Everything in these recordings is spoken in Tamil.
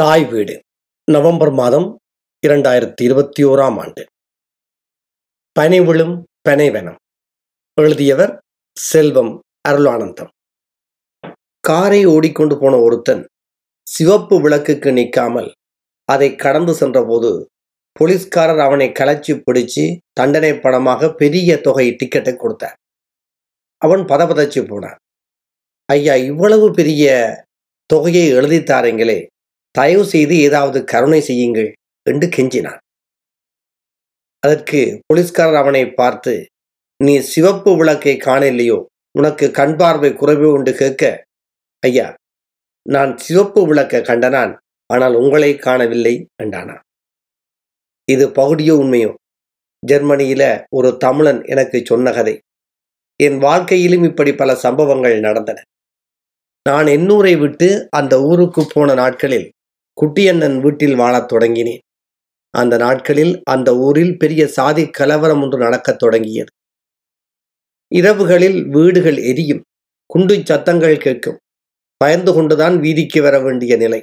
தாய் வீடு நவம்பர் மாதம் இரண்டாயிரத்தி இருபத்தி ஓராம் ஆண்டு. பனிவிழும் பனைவனம். எழுதியவர் செல்வம் அருளானந்தம். காரை ஓடிக்கொண்டு போன ஒருத்தன் சிவப்பு விளக்குக்கு நிற்காமல் அதை கடந்து சென்றபோது போலீஸ்காரர் அவனை கலைச்சி பிடிச்சு தண்டனை பணமாக பெரிய தொகை டிக்கெட்டை கொடுத்தார். அவன் பதபதச்சு போனான். ஐயா இவ்வளவு பெரிய தொகையை எழுதித்தாருங்களே தயவு செய்து ஏதாவது கருணை செய்யுங்கள் என்று கெஞ்சினான். அதற்கு போலீஸ்காரர் அவனை பார்த்து நீ சிவப்பு விளக்கை காணலையோ உனக்கு கண் பார்வை குறைவு உண்டு கேட்க. ஐயா நான் சிவப்பு விளக்க கண்டனான் ஆனால் உங்களை காணவில்லை என்றானான். இது பகுதியோ உண்மையோ? ஜெர்மனியில ஒரு தமிழன் எனக்கு சொன்ன கதை. என் வாழ்க்கையிலும் இப்படி பல சம்பவங்கள் நடந்தன. நான் எண்ணூரை விட்டு அந்த ஊருக்கு போன நாட்களில் குட்டியண்ணன் வீட்டில் வாழத் தொடங்கினேன். அந்த நாட்களில் அந்த ஊரில் பெரிய சாதி கலவரம் ஒன்று நடக்கத் தொடங்கியது. இரவுகளில் வீடுகள் எரியும் குண்டு சத்தங்கள் கேட்கும் பயந்து கொண்டுதான் வீதிக்கு வர வேண்டிய நிலை.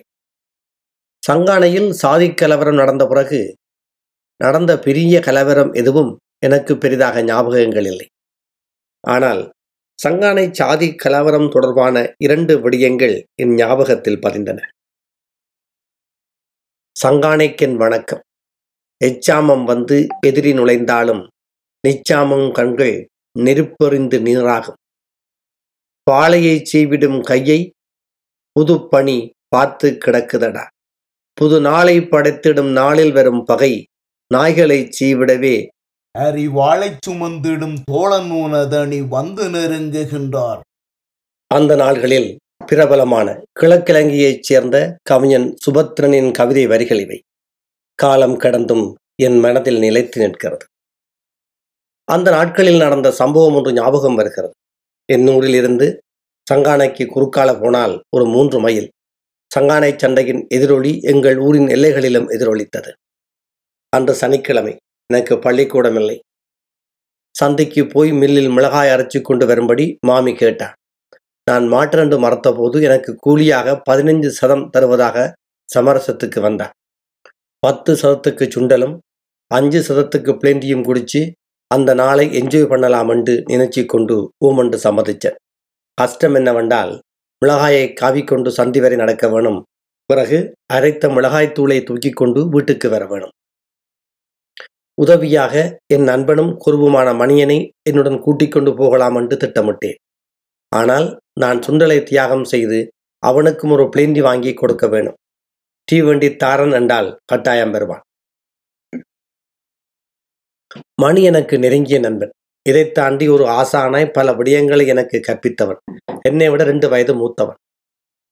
சங்கானையில் சாதி கலவரம் நடந்த பிறகு நடந்த பெரிய கலவரம் எதுவும் எனக்கு பெரிதாக ஞாபகங்கள் இல்லை. ஆனால் சங்கானை சாதி கலவரம் தொடர்பான இரண்டு விடயங்கள் என் ஞாபகத்தில் பதிந்தன. சங்கானைக்கென் வணக்கம். எச்சாமம் வந்து எதிரி நுழைந்தாலும் நிச்சாமம் கண்கள் நெருப்பெறிந்து நீராகும். பாலையை செய்விடும் கையை புது பணி பார்த்து கிடக்குதடா. புது நாளை படைத்திடும் நாளில் வரும் பகை நாய்களை சீவிடவே அறிவாளைச் சுமந்திடும் தோழன் உனதணி வந்து நெருங்குகின்றார். அந்த நாள்களில் பிரபலமான கிழக்கிழங்கியைச் சேர்ந்த கவிஞன் சுபத்ரனின் கவிதை வரிகள் இவை. காலம் கடந்தும் என் மனதில் நிலைத்து நிற்கிறது. அந்த நாட்களில் நடந்த சம்பவம் ஒன்று ஞாபகம் வருகிறது. என் ஊரில் இருந்து சங்கானைக்கு குறுக்கால போனால் ஒரு மூன்று மைல். சங்கானை சண்டையின் எதிரொலி எங்கள் ஊரின் எல்லைகளிலும் எதிரொலித்தது. அன்று சனிக்கிழமை எனக்கு பள்ளிக்கூடமில்லை. சந்தைக்கு போய் மில்லில் மிளகாய் அரைச்சி கொண்டு வரும்படி மாமி கேட்டார் நான் மாற்றண்டு மறத்தபோது எனக்கு கூலியாக பதினைஞ்சு சதம் தருவதாக சமரசத்துக்கு வந்தார் பத்து சதத்துக்கு சுண்டலும் அஞ்சு சதத்துக்கு பிளேண்டியும் குடிச்சு அந்த நாளை என்ஜாய் பண்ணலாமென்று நினைச்சி கொண்டு ஊமண்டு சம்மதிச்சேன் கஷ்டம் என்னவென்றால் மிளகாயை காவிக்கொண்டு சந்தி வரை நடக்க வேணும். பிறகு அரைத்த மிளகாய் தூளை தூக்கி கொண்டு வீட்டுக்கு வர வேணும். உதவியாக என் நண்பனும் குருவுமான மணியனை என்னுடன் கூட்டிக் கொண்டு போகலாம் என்று திட்டமிட்டேன். ஆனால் நான் சுண்டலை தியாகம் செய்து அவனுக்கும் ஒரு பிளேந்தி வாங்கி கொடுக்க வேணும். தீவண்டி தாரன் என்றால் கட்டாயம் பெறுவான். மணி எனக்கு நெருங்கிய நண்பன். இதை தாண்டி ஒரு ஆசானாய் பல விடயங்களை எனக்கு கற்பித்தவன். என்னை விட ரெண்டு வயது மூத்தவன்.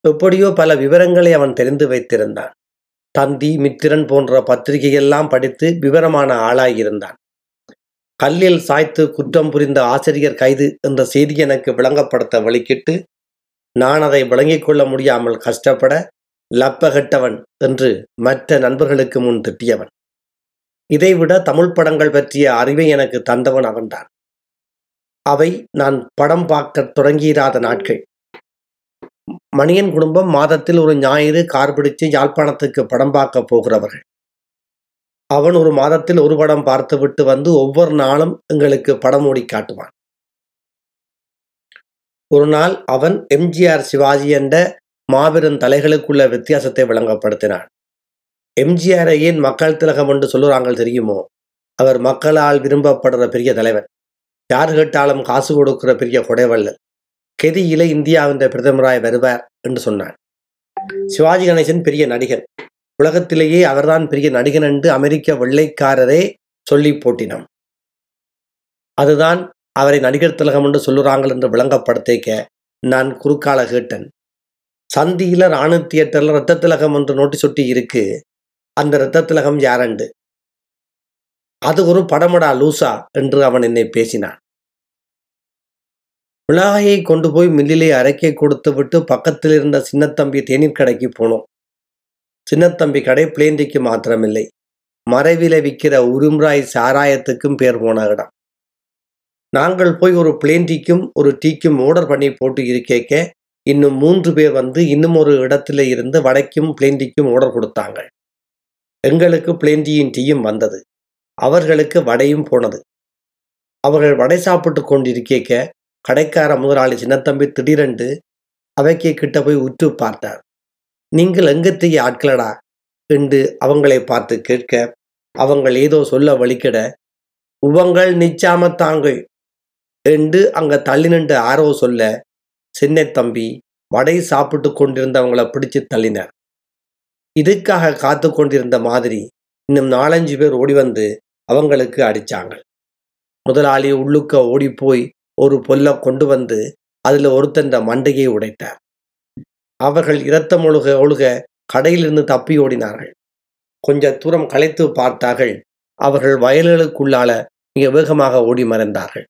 எப்படியோ பல விவரங்களை அவன் தெரிந்து வைத்திருந்தான். தந்தி மித்திரன் போன்ற பத்திரிகையெல்லாம் படித்து விவரமான ஆளாயிருந்தான். கல்லில் சாய்த்து குற்றம் புரிந்த ஆசிரியர் கைது என்ற செய்தி எனக்கு விளங்கப்படுத்த வழிக்கிட்டு நான் அதை விளங்கிக் கொள்ள முடியாமல் கஷ்டப்பட லப்பகட்டவன் என்று மற்ற நண்பர்களுக்கு முன் திட்டியவன். இதைவிட தமிழ் படங்கள் பற்றிய அறிவை எனக்கு தந்தவன் அவன்தான். அவை நான் படம் பார்க்க தொடங்கியிராத நாட்கள். மணியன் குடும்பம் மாதத்தில் ஒரு ஞாயிறு கார் பிடித்து யாழ்ப்பாணத்துக்கு படம் பார்க்க போகிறவர்கள். அவன் ஒரு மாதத்தில் ஒரு படம் பார்த்துவிட்டு வந்து ஒவ்வொரு நாளும் எங்களுக்கு படம் ஓடி காட்டுவான். ஒரு நாள் அவன் எம்ஜிஆர் சிவாஜி என்ற மாபெரும் தலைகளுக்குள்ள வித்தியாசத்தை விளங்கப்படுத்தினான். எம்ஜிஆரை ஏன் மக்கள் திலகம் என்று சொல்லுறாங்க தெரியுமோ? அவர் மக்களால் விரும்பப்படுற பெரிய தலைவன் யார் கேட்டாலும் காசு கொடுக்கிற பெரிய கொடைவள்ளல். கெதியில இந்தியாவின் பிரதமராய் வருவார் என்று சொன்னான். சிவாஜி கணேசன் பெரிய நடிகன். உலகத்திலேயே அவர்தான் பெரிய நடிகன் என்று அமெரிக்க வெள்ளைக்காரரே சொல்லி போட்டினான் அதுதான் அவரை நடிகர் திலகம் என்று சொல்லுறாங்கள் என்று விளங்கப்படுத்திக்க நான் குறுக்கால கேட்டேன். சந்தியில ராணு தியேட்டர்ல ரத்த திலகம் என்று நோட்டி ஒட்டி இருக்கு. அந்த ரத்த திலகம் யாரண்டு? அது ஒரு படமடா லூசா என்று அவன் என்னை பேசினான். மிளகாயை கொண்டு போய் மில்லிலே அரைக்க கொடுத்து விட்டு பக்கத்தில் இருந்த சின்னத்தம்பி தேநீர் கடைக்கு போனோம். சின்னத்தம்பி கடை பிளேண்டிக்கு மாத்திரமில்லை. மறைவில விற்கிற உரும்ராய் சாராயத்துக்கும் பேர் போன இடம் நாங்கள் போய் ஒரு பிளேண்டிக்கும் ஒரு டீக்கும் ஆர்டர் பண்ணி போட்டு இருக்கேக்க இன்னும் மூன்று பேர் வந்து இன்னும் ஒரு இடத்துல இருந்து வடைக்கும் பிளேண்டிக்கும் ஆர்டர் கொடுத்தாங்க எங்களுக்கு பிளேண்டியின் டீயும் வந்தது. அவர்களுக்கு வடையும் போனது. அவர்கள் வடை சாப்பிட்டு கொண்டிருக்கேக்க கடைக்கார முதலாளி சின்னத்தம்பி திடீரென்று அவைக்கு கிட்ட போய் உற்று பார்த்தார். நீங்கள் எங்கத்தைய ஆட்களடா? என்று அவங்களை பார்த்து கேட்க அவங்கள் ஏதோ சொல்ல வலிக்கிட உவங்கள் நிச்சாம தாங்கள் என்று அங்க தள்ளி நின்று ஆரோ சொல்ல சின்ன தம்பி வடை சாப்பிட்டு கொண்டிருந்தவங்கள பிடிச்சு தள்ளினார் இதுக்காக காத்து கொண்டிருந்த மாதிரி இன்னும் நாலஞ்சு பேர் ஓடி வந்து அவங்களுக்கு அடிச்சாங்க முதலாளி உள்ளுக்க ஓடி போய் ஒரு பொல்ல கொண்டு வந்து அதுல ஒருத்தன் மண்டையை உடைத்தார். அவர்கள் இரத்தம் ஒழுக ஒழுக கடையிலிருந்து தப்பி ஓடினார்கள். கொஞ்ச தூரம் களைத்து பார்த்தார்கள். அவர்கள் வயல்களுக்குள்ளால மிக வேகமாக ஓடி மறைந்தார்கள்.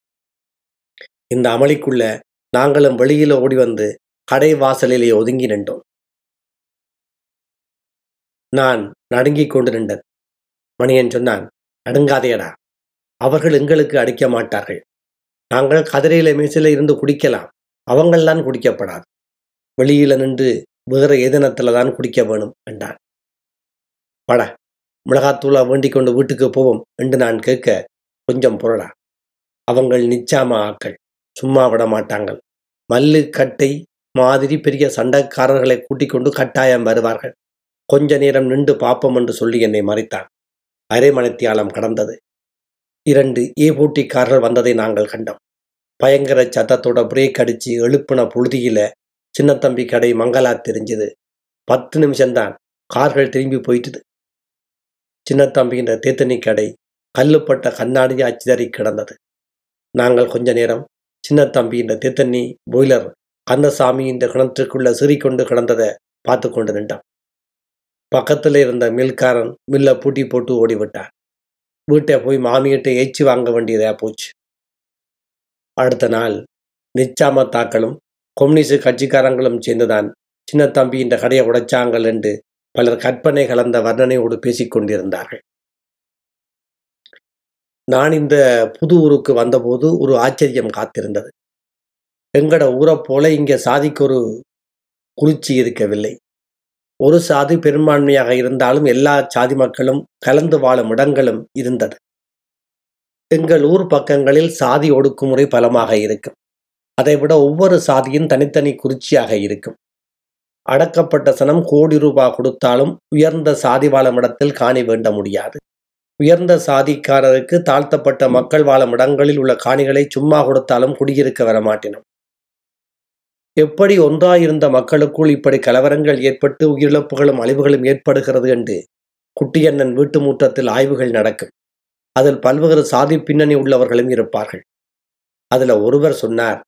இந்த அமளிக்குள்ள நாங்களும் வெளியில ஓடி வந்து கடை வாசலிலே ஒதுங்கி நின்றோம். நான் நடுங்கிக் கொண்டு நின்றேன். மணியன் சொன்னான் நடுங்காதேடா. அவர்கள் எங்களுக்கு அடிக்க மாட்டார்கள். நாங்கள் கதிரையில மேசில இருந்து குடிக்கலாம். அவங்கள்தான் குடிக்கப்படாது. வெளியில நின்று வேற ஏதனத்துல தான் குடிக்க வேணும் என்றான். பட மிளகாத்தூளா வேண்டிக் கொண்டு வீட்டுக்கு போவோம் என்று நான் கேட்க கொஞ்சம் புரடா அவங்கள் நிச்சாம ஆக்கள் சும்மா விட மாட்டாங்கள். மல்லு கட்டை மாதிரி பெரிய சண்டைக்காரர்களை கூட்டிக் கொண்டு கட்டாயம் வருவார்கள். கொஞ்ச நேரம் நின்று பாப்போம் என்று சொல்லி என்னை மறைத்தான். அரை மணித்தியாலம் கடந்தது. இரண்டு ஏ போட்டிக்காரர்கள் வந்ததை நாங்கள் கண்டோம். பயங்கர சத்தத்தோட பிரேக் அடிச்சு எழுப்பின புழுதியில சின்னத்தம்பி கடை மங்களா தெரிஞ்சது. பத்து நிமிஷம்தான். கார்கள் திரும்பி போயிட்டுது. சின்னத்தம்பின்ற தேத்தனி கடை கல்லுப்பட்ட கண்ணாடியா அச்சுதறி கிடந்தது. நாங்கள் கொஞ்ச நேரம். சின்னத்தம்பி என்ற தேத்தண்ணி பாய்லர் கந்தசாமி இந்த கிணற்றுக்குள்ள சிறிக்கொண்டு கிடந்ததை பார்த்து கொண்டு நின்றான். பக்கத்தில் இருந்த மில்காரன் மில்லை பூட்டி போட்டு ஓடிவிட்டான். வீட்டை போய் மாமியிட்ட ஏச்சி வாங்க வேண்டியதா போச்சு. அடுத்த நாள் நிச்சாம தாக்களும் கம்யூனிஸ்ட் கட்சிக்காரங்களும் சேர்ந்துதான் சின்ன தம்பி இந்த கடையை உடைச்சாங்கள் என்று பலர் கற்பனை கலந்த வர்ணனையோடு பேசிக்கொண்டிருந்தார்கள் நான் இந்த புது ஊருக்கு வந்தபோது ஒரு ஆச்சரியம் காத்திருந்தது. எங்கட ஊரை போல இங்கே சாதிக்கு ஒரு குறிச்சி இருக்கவில்லை. ஒரு சாதி பெரும்பான்மையாக இருந்தாலும் எல்லா சாதி மக்களும் கலந்து வாழும் இடங்களும் இருந்தது. எங்கள் ஊர் பக்கங்களில் சாதி ஒடுக்குமுறை பலமாக இருக்கும். அதைவிட ஒவ்வொரு சாதியும் தனித்தனி குறிச்சியாக இருக்கும். அடக்கப்பட்ட சனம் கோடி ரூபாய் கொடுத்தாலும் உயர்ந்த சாதி வாழும் இடத்தில் காணி வேண்ட முடியாது. உயர்ந்த சாதிக்காரருக்கு தாழ்த்தப்பட்ட மக்கள் வாழும் இடங்களில் உள்ள காணிகளை சும்மா கொடுத்தாலும் குடியிருக்க வரமாட்டினோம் எப்படி ஒன்றாயிருந்த மக்களுக்குள் இப்படி கலவரங்கள் ஏற்பட்டு உயிரிழப்புகளும் அழிவுகளும் ஏற்படுகிறது என்று குட்டியண்ணன் வீட்டு மூற்றத்தில் ஆய்வுகள் நடக்கும். அதில் பல்வேறு சாதி பின்னணி உள்ளவர்களும் இருப்பார்கள். அதுல ஒருவர் சொன்னார்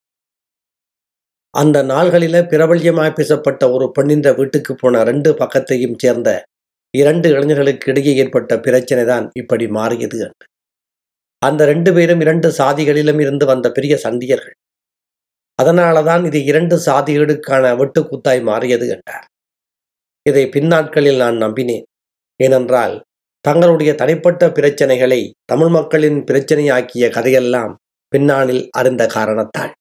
அந்த நாள்களில பிரபல்யமாய் பேசப்பட்ட ஒரு பெண்ணின்ற வீட்டுக்கு போன ரெண்டு பக்கத்தையும் சேர்ந்த இரண்டு இளைஞர்களுக்கு இடையே ஏற்பட்ட பிரச்சனை தான் இப்படி மாறியது என்று. அந்த ரெண்டு பேரும் இரண்டு சாதிகளிலும் இருந்து வந்த பெரிய சண்டியர்கள் அதனாலதான் இது இரண்டு சாதிகளுக்கான வெட்டுக்குத்தாய் மாறியது என்றார். இதை பின்னாட்களில் நான் நம்பினேன். ஏனென்றால் தங்களுடைய தனிப்பட்ட பிரச்சனைகளை தமிழ் மக்களின் பிரச்சனையாக்கிய கதையெல்லாம் பின்னாளில் அறிந்த காரணத்தால்.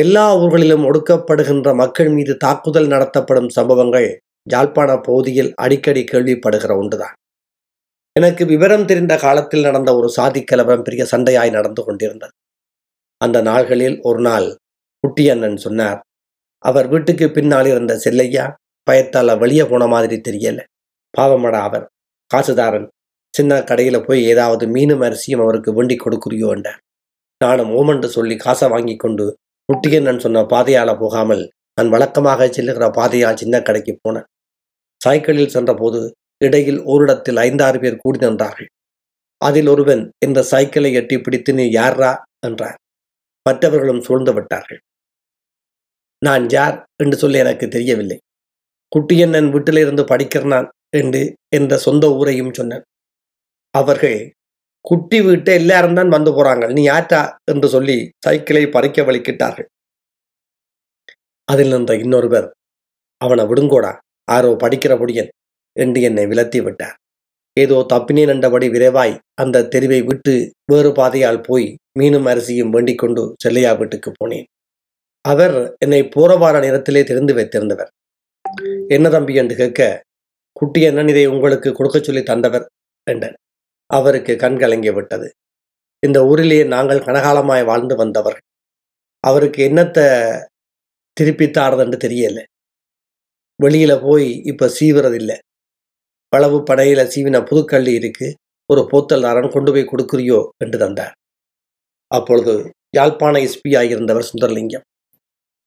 எல்லா ஊர்களிலும் ஒடுக்கப்படுகின்ற மக்கள் மீது தாக்குதல் நடத்தப்படும் சம்பவங்கள் யாழ்ப்பாண பகுதியில் அடிக்கடி கேள்விப்படுகிற ஒன்றுதான். எனக்கு விவரம் தெரிந்த காலத்தில் நடந்த ஒரு சாதி கலவரம் பெரிய சண்டையாய் நடந்து கொண்டிருந்தது. அந்த நாள்களில் ஒரு நாள் குட்டியண்ணன் சொன்னார் அவர் வீட்டுக்கு பின்னால் இருந்த செல்லையா? பயத்தால் வெளியே போன மாதிரி தெரியல. பாவமடா அவர். காசுதாரன் சின்ன கடையில போய் ஏதாவது மீனும் அரிசியும் அவருக்கு வேண்டி கொடுக்குறியோ? என்றார். நானும் ஓமன்று சொல்லி காசை வாங்கி கொண்டு குட்டியண்ணன் சொன்ன பாதையால் போகாமல் நான் வழக்கமாக செல்லுகிற பாதையால் சின்ன கடைக்கு போனேன் சைக்கிளில் சென்றபோது இடையில் ஓரிடத்தில் ஐந்தாறு பேர் கூடி நின்றார்கள். அதில் ஒருவன் இந்த சைக்கிளை எட்டி பிடித்து நீ யாரா என்றார். மற்றவர்களும் சூழ்ந்து விட்டார்கள். நான் யார் என்று சொல்லி எனக்கு தெரியவில்லை. குட்டியன் என் வீட்டிலிருந்து படிக்கிறனான் என்று என்ற சொந்த ஊரையும் சொன்னேன். அவர்கள் குட்டி வீட்டை எல்லாரும் தான் வந்து போறாங்க. நீ யாற்றா என்று சொல்லி சைக்கிளை பறிக்க வலிக்கிட்டார்கள். அதில் நின்ற இன்னொருவர் அவனை விடுங்கோடா. ஆரோ படிக்கிற பொடியன். என்று என்னை விலத்தி விட்டார். ஏதோ தப்பினே நின்றபடி விரைவாய் அந்த தெருவை விட்டு வேறு பாதையால் போய் மீனும் அரிசியும் வேண்டிக் கொண்டு செல்லையா வீட்டுக்கு போனேன். அவர் என்னை போறவார நேரத்திலே தெரிந்து வைத்திருந்தவர். என்ன தம்பி? என்று கேட்க குட்டி அண்ணன் இதை உங்களுக்கு கொடுக்கச் சொல்லி தந்தவர் என்றார். அவருக்கு கண் விட்டது. இந்த ஊரிலேயே நாங்கள் கனகாலமாய் வாழ்ந்து வந்தவர்கள். அவருக்கு என்னத்தை திருப்பி தெரியல. வெளியில போய் இப்போ சீவுறதில்லை வளவு படையில சீவின புதுக்கள்ளி இருக்கு. ஒரு போத்தல் அரண் கொண்டு போய் கொடுக்குறியோ என்று தந்தார். அப்பொழுது யாழ்ப்பாண எஸ்பி ஆகியிருந்தவர் சுந்தரலிங்கம்.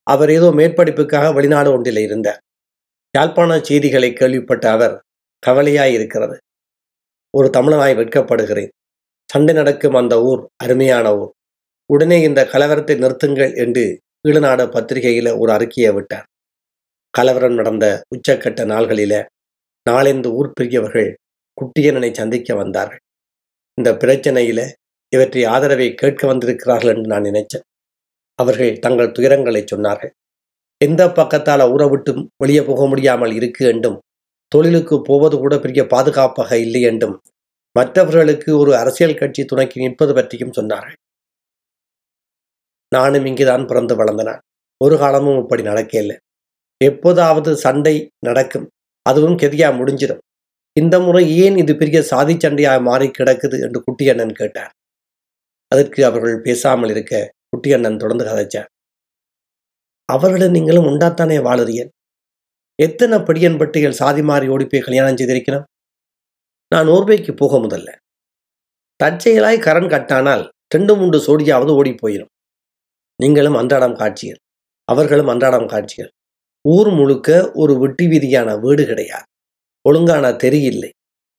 அவர் ஏதோ மேற்படிப்புக்காக வெளிநாடு ஒன்றில் இருந்தார். யாழ்ப்பாண செய்திகளை கேள்விப்பட்ட அவர் கவலையாய் இருக்கிறது. ஒரு தமிழனாய் வெட்கப்படுகிறேன் சண்டை நடக்கும் அந்த ஊர் அருமையான ஊர். உடனே இந்த கலவரத்தை நிறுத்துங்கள் என்று ஈழநாடு பத்திரிகையில ஒரு அறிக்கையை விட்டார். கலவரம் நடந்த உச்சக்கட்ட நாள்களில நாளெந்து ஊர் பெரியவர்கள் குட்டியனனை சந்திக்க வந்தார்கள். இந்த பிரச்சனையில இவற்றை ஆதரவை கேட்க வந்திருக்கிறார்கள் என்று நான் நினைச்சேன். அவர்கள் தங்கள் துயரங்களை சொன்னார்கள். எந்த பக்கத்தால் ஊரை விட்டும் வெளியே போக முடியாமல் இருக்கு என்றும் தொழிலுக்கு போவது கூட பெரிய பாதுகாப்பாக இல்லை என்றும் மற்றவர்களுக்கு ஒரு அரசியல் கட்சி துணைக்கு நிற்பது பற்றியும் சொன்னார்கள். நானும் இங்குதான் பிறந்து வளர்ந்தனான் ஒரு காலமும் இப்படி நடக்கல எப்போதாவது சண்டை நடக்கும். அதுவும் கெதியா முடிஞ்சிடும். இந்த முறை ஏன் இது பெரிய சாதி சண்டையாக மாறி கிடக்குது என்று குட்டி அண்ணன் கேட்டார். அதற்கு அவர்கள் பேசாமல் இருக்க குட்டி அண்ணன் தொடர்ந்து கதைச்சார். அவர்களும் நீங்களும் உண்டாத்தானே வாழறியன் எத்தனை படியன் பட்டிகள் சாதி மாறி ஓடி போய் கல்யாணம் செய்திருக்கிறோம் நான் நோர்வேக்கு போக முதல்ல. தற்செயலாய் கரண் கட்டானால் ரெண்டு மூன்று சோடியாவது ஓடி போயிடும் நீங்களும் அன்றாடம் காட்சிகள். அவர்களும் அன்றாடம் காட்சிகள். ஊர் முழுக்க ஒரு வெட்டி வீதியான வீடு கிடையாது. ஒழுங்கான தெரி இல்லை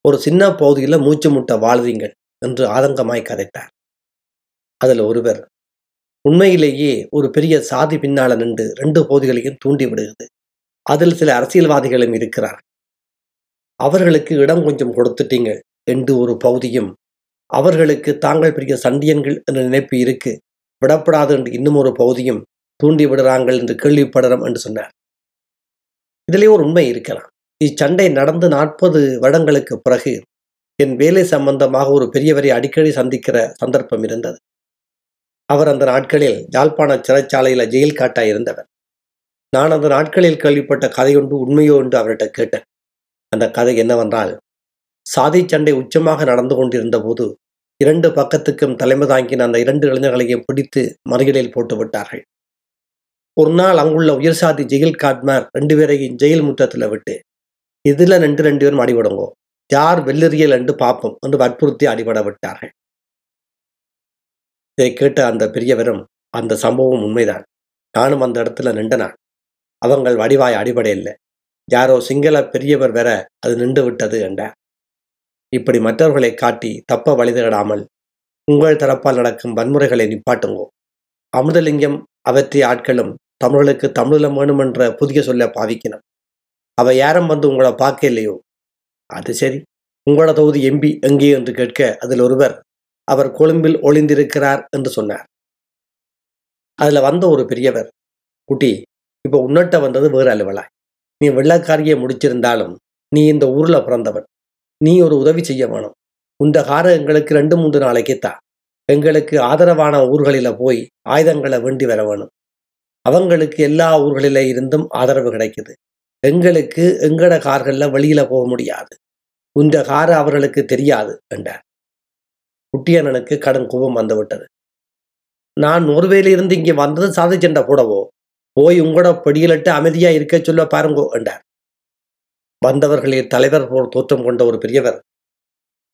ஒரு சின்ன பகுதியில் மூச்சு முட்டை வாழ்றீங்கள் என்று ஆதங்கமாய் கதைத்தார். அதில் ஒருவர் உண்மையிலேயே ஒரு பெரிய சாதி பின்னால நின்று ரெண்டு பகுதிகளையும் தூண்டி விடுகிறது. அதில் சில அரசியல்வாதிகளும் இருக்கிறார். அவர்களுக்கு இடம் கொஞ்சம் கொடுத்துட்டீங்க என்று ஒரு பகுதியும் அவர்களுக்கு தாங்கள் பெரிய சண்டியன்கள் என்ற நினைப்பு இருக்கு. விடப்படாது என்று இன்னும் ஒரு பகுதியும் தூண்டி விடுறாங்கள் என்று கேள்விப்படுறோம் என்று சொன்னார். இதிலே ஒரு உண்மை இருக்கலாம். இச்சண்டை நடந்து நாற்பது வருடங்களுக்கு பிறகு என் வேலை சம்பந்தமாக ஒரு பெரியவரை அடிக்கடி சந்திக்கிற சந்தர்ப்பம் இருந்தது. அவர் அந்த நாட்களில் யாழ்ப்பாண சிறைச்சாலையில் ஜெயில் காட்டாய் இருந்தவர். நான் அந்த நாட்களில் கேள்விப்பட்ட கதையொன்று உண்மையோ என்று அவர்கிட்ட கேட்டேன். அந்த கதை என்னவென்றால் சாதி சண்டை உச்சமாக நடந்து கொண்டிருந்த போது இரண்டு பக்கத்துக்கும் தலைமை தாங்கின அந்த இரண்டு இளைஞர்களையும் பிடித்து மறியலில் போட்டு விட்டார்கள். ஒரு நாள் அங்குள்ள உயர் சாதி ஜெயில் காட்மார் ரெண்டு பேரையும் ஜெயில் முற்றத்தில் விட்டு இதில் ரெண்டு ரெண்டு பேரும் அடிபடுங்கோ. யார் வெள்ளறியல் என்று பார்ப்போம் என்று வற்புறுத்தி அடிபட விட்டார்கள். இதை கேட்ட அந்த பெரியவரும் அந்த சம்பவம் உண்மைதான். நானும் அந்த இடத்துல நின்றனான் அவங்கள் வடிவாய் அடிபட யாரோ சிங்கள பெரியவர் வேற அது நின்று விட்டது என்றார். இப்படி மற்றவர்களை காட்டி தப்ப வழிதடாமல் உங்கள் தரப்பால் நடக்கும் வன்முறைகளை நிப்பாட்டுங்கோ. அமுதலிங்கம் அவற்றை ஆட்களும் தமிழர்களுக்கு தமிழில் வேணுமென்ற புதிய சொல்ல பாவிக்கணும் அவ யாரும் வந்து உங்களை பார்க்க இல்லையோ? அது சரி. உங்களோட தொகுதி எம்பி எங்கே என்று கேட்க அதில் ஒருவர் அவர் கொழும்பில் ஒளிந்திருக்கிறார் என்று சொன்னார். அதுல வந்த ஒரு பெரியவர் குட்டி இப்போ உன்னட்ட வந்தது வேறு அலுவலாய். நீ வெள்ளக்காரியை முடிச்சிருந்தாலும் நீ இந்த ஊர்ல பிறந்தவன். நீ ஒரு உதவி செய்ய வேணும். உந்த கார எங்களுக்கு ரெண்டு மூன்று நாளைக்கு எங்களுக்கு ஆதரவான ஊர்களில போய் ஆயுதங்களை வேண்டி வர வேணும். அவங்களுக்கு எல்லா ஊர்களில இருந்தும் ஆதரவு கிடைக்குது. எங்களுக்கு எங்கட கார்களில் வெளியில போக முடியாது. உந்த காரு அவர்களுக்கு தெரியாது என்றார். குட்டியண்ணனுக்கு கடும் கோபம் வந்துவிட்டது. நான் நோர்வேலிருந்து இங்கே வந்தது சாதி சண்டை போடவோ போய் உங்களோட படியிலிட்டு அமைதியா இருக்க சொல்ல பாருங்கோ என்றார். வந்தவர்களின் தலைவர் போல் தோற்றம் கொண்ட ஒரு பெரியவர்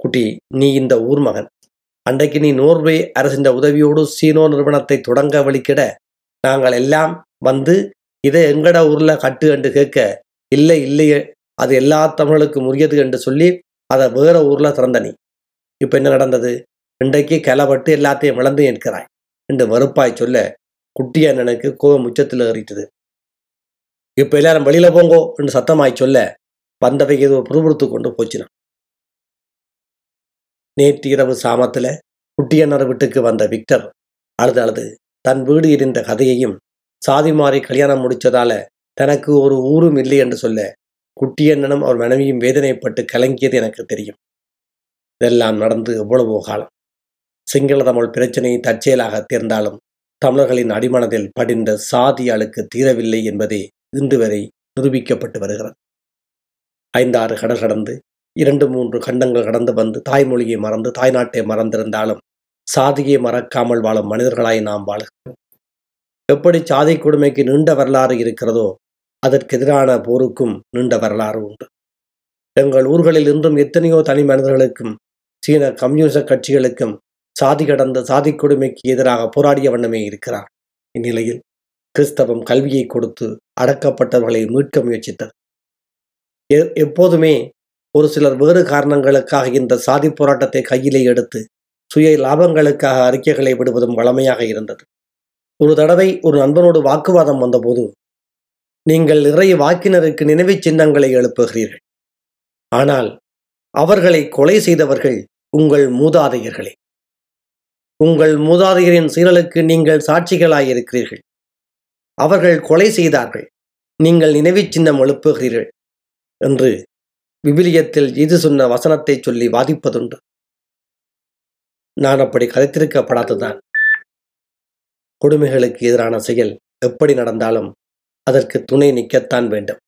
குட்டி நீ இந்த ஊர் மகன். அன்றைக்கு நீ நோர்வே அரசின் உதவியோடு சீனோ நிறுவனத்தை தொடங்க வழிக்கிட நாங்கள் எல்லாம் வந்து இதை எங்கட ஊர்ல கட்டு என்று கேட்க இல்லை இல்லையே அது எல்லா தமிழுக்கும் உரியது என்று சொல்லி அதை வேற ஊர்ல திறந்த நீ. இப்ப என்ன நடந்தது? இன்றைக்கு கிளப்பட்டு எல்லாத்தையும் விளந்து நிற்கிறாய் என்று வெறுப்பாய் சொல்ல குட்டி அண்ணனுக்கு கோபம் உச்சத்தில் ஏறிட்டது. இப்போ எல்லாரும் வெளியில போங்கோ என்று சத்தமாய் சொல்ல வந்தவை ஏதோ புறுபுறுத்து கொண்டு போச்சினான். நேற்று இரவு சாமத்தில் குட்டியண்ணர் வீட்டுக்கு வந்த விக்டர் அழுது அழுது தன் வீடு இருந்த கதையையும் சாதி மாறி கல்யாணம் முடிச்சதால தனக்கு ஒரு ஊரும் இல்லை என்று சொல்ல குட்டியண்ணனும் அவர் மனைவியும் வேதனைப்பட்டு கலங்கியது எனக்கு தெரியும். இதெல்லாம் நடந்து எவ்வளவோ காலம். சிங்கள தமிழ் பிரச்சனை தற்செயலாக தீர்ந்தாலும் தமிழர்களின் அடிமனதில் படிந்த சாதி அழுக்கு தீரவில்லை என்பதே இன்று வரை நிரூபிக்கப்பட்டு வருகிறது. ஐந்தாறு கடல் கடந்து இரண்டு மூன்று கண்டங்கள் கடந்து வந்து தாய்மொழியை மறந்து தாய்நாட்டை மறந்திருந்தாலும் சாதியை மறக்காமல் வாழும் மனிதர்களாய் நாம் வாழ்கிறோம். எப்படி சாதி கொடுமைக்கு நீண்ட வரலாறு இருக்கிறதோ அதற்கு எதிரான போருக்கும் நீண்ட வரலாறு உண்டு. எங்கள் ஊர்களில் இன்றும் எத்தனையோ தனி மனிதர்களுக்கும் சீன கம்யூனிச கட்சிகளுக்கும் சாதி கடந்த சாதி கொடுமைக்கு எதிராக போராடிய வண்ணமே இருக்கிறார். இந்நிலையில் கிறிஸ்தவம் கல்வியை கொடுத்து அடக்கப்பட்டவர்களை மீட்க முயற்சித்தது. எப்போதுமே ஒரு சிலர் வேறு காரணங்களுக்காக இந்த சாதி போராட்டத்தை கையிலே எடுத்து சுய லாபங்களுக்காக அறிக்கைகளை விடுவதும் வழமையாக இருந்தது. ஒரு தடவை ஒரு நண்பனோடு வாக்குவாதம் வந்தபோது நீங்கள் நிறைய வாக்கினருக்கு நினைவுச் சின்னங்களை எழுப்புகிறீர்கள். ஆனால் அவர்களை கொலை செய்தவர்கள் உங்கள் மூதாதையர்களே. உங்கள் மூதாதையரின் சீரலுக்கு நீங்கள் சாட்சிகளாயிருக்கிறீர்கள். அவர்கள் கொலை செய்தார்கள். நீங்கள் நினைவுச் சின்னம் எழுப்புகிறீர்கள் என்று விவிலியத்தில் இது சொன்ன வசனத்தை சொல்லி வாதிப்பதுண்டு. நான் அப்படி கதைத்திருக்கப்படாததுதான் கொடுமைகளுக்கு எதிரான செயல் எப்படி நடந்தாலும் அதற்கு துணை நிற்கத்தான் வேண்டும்.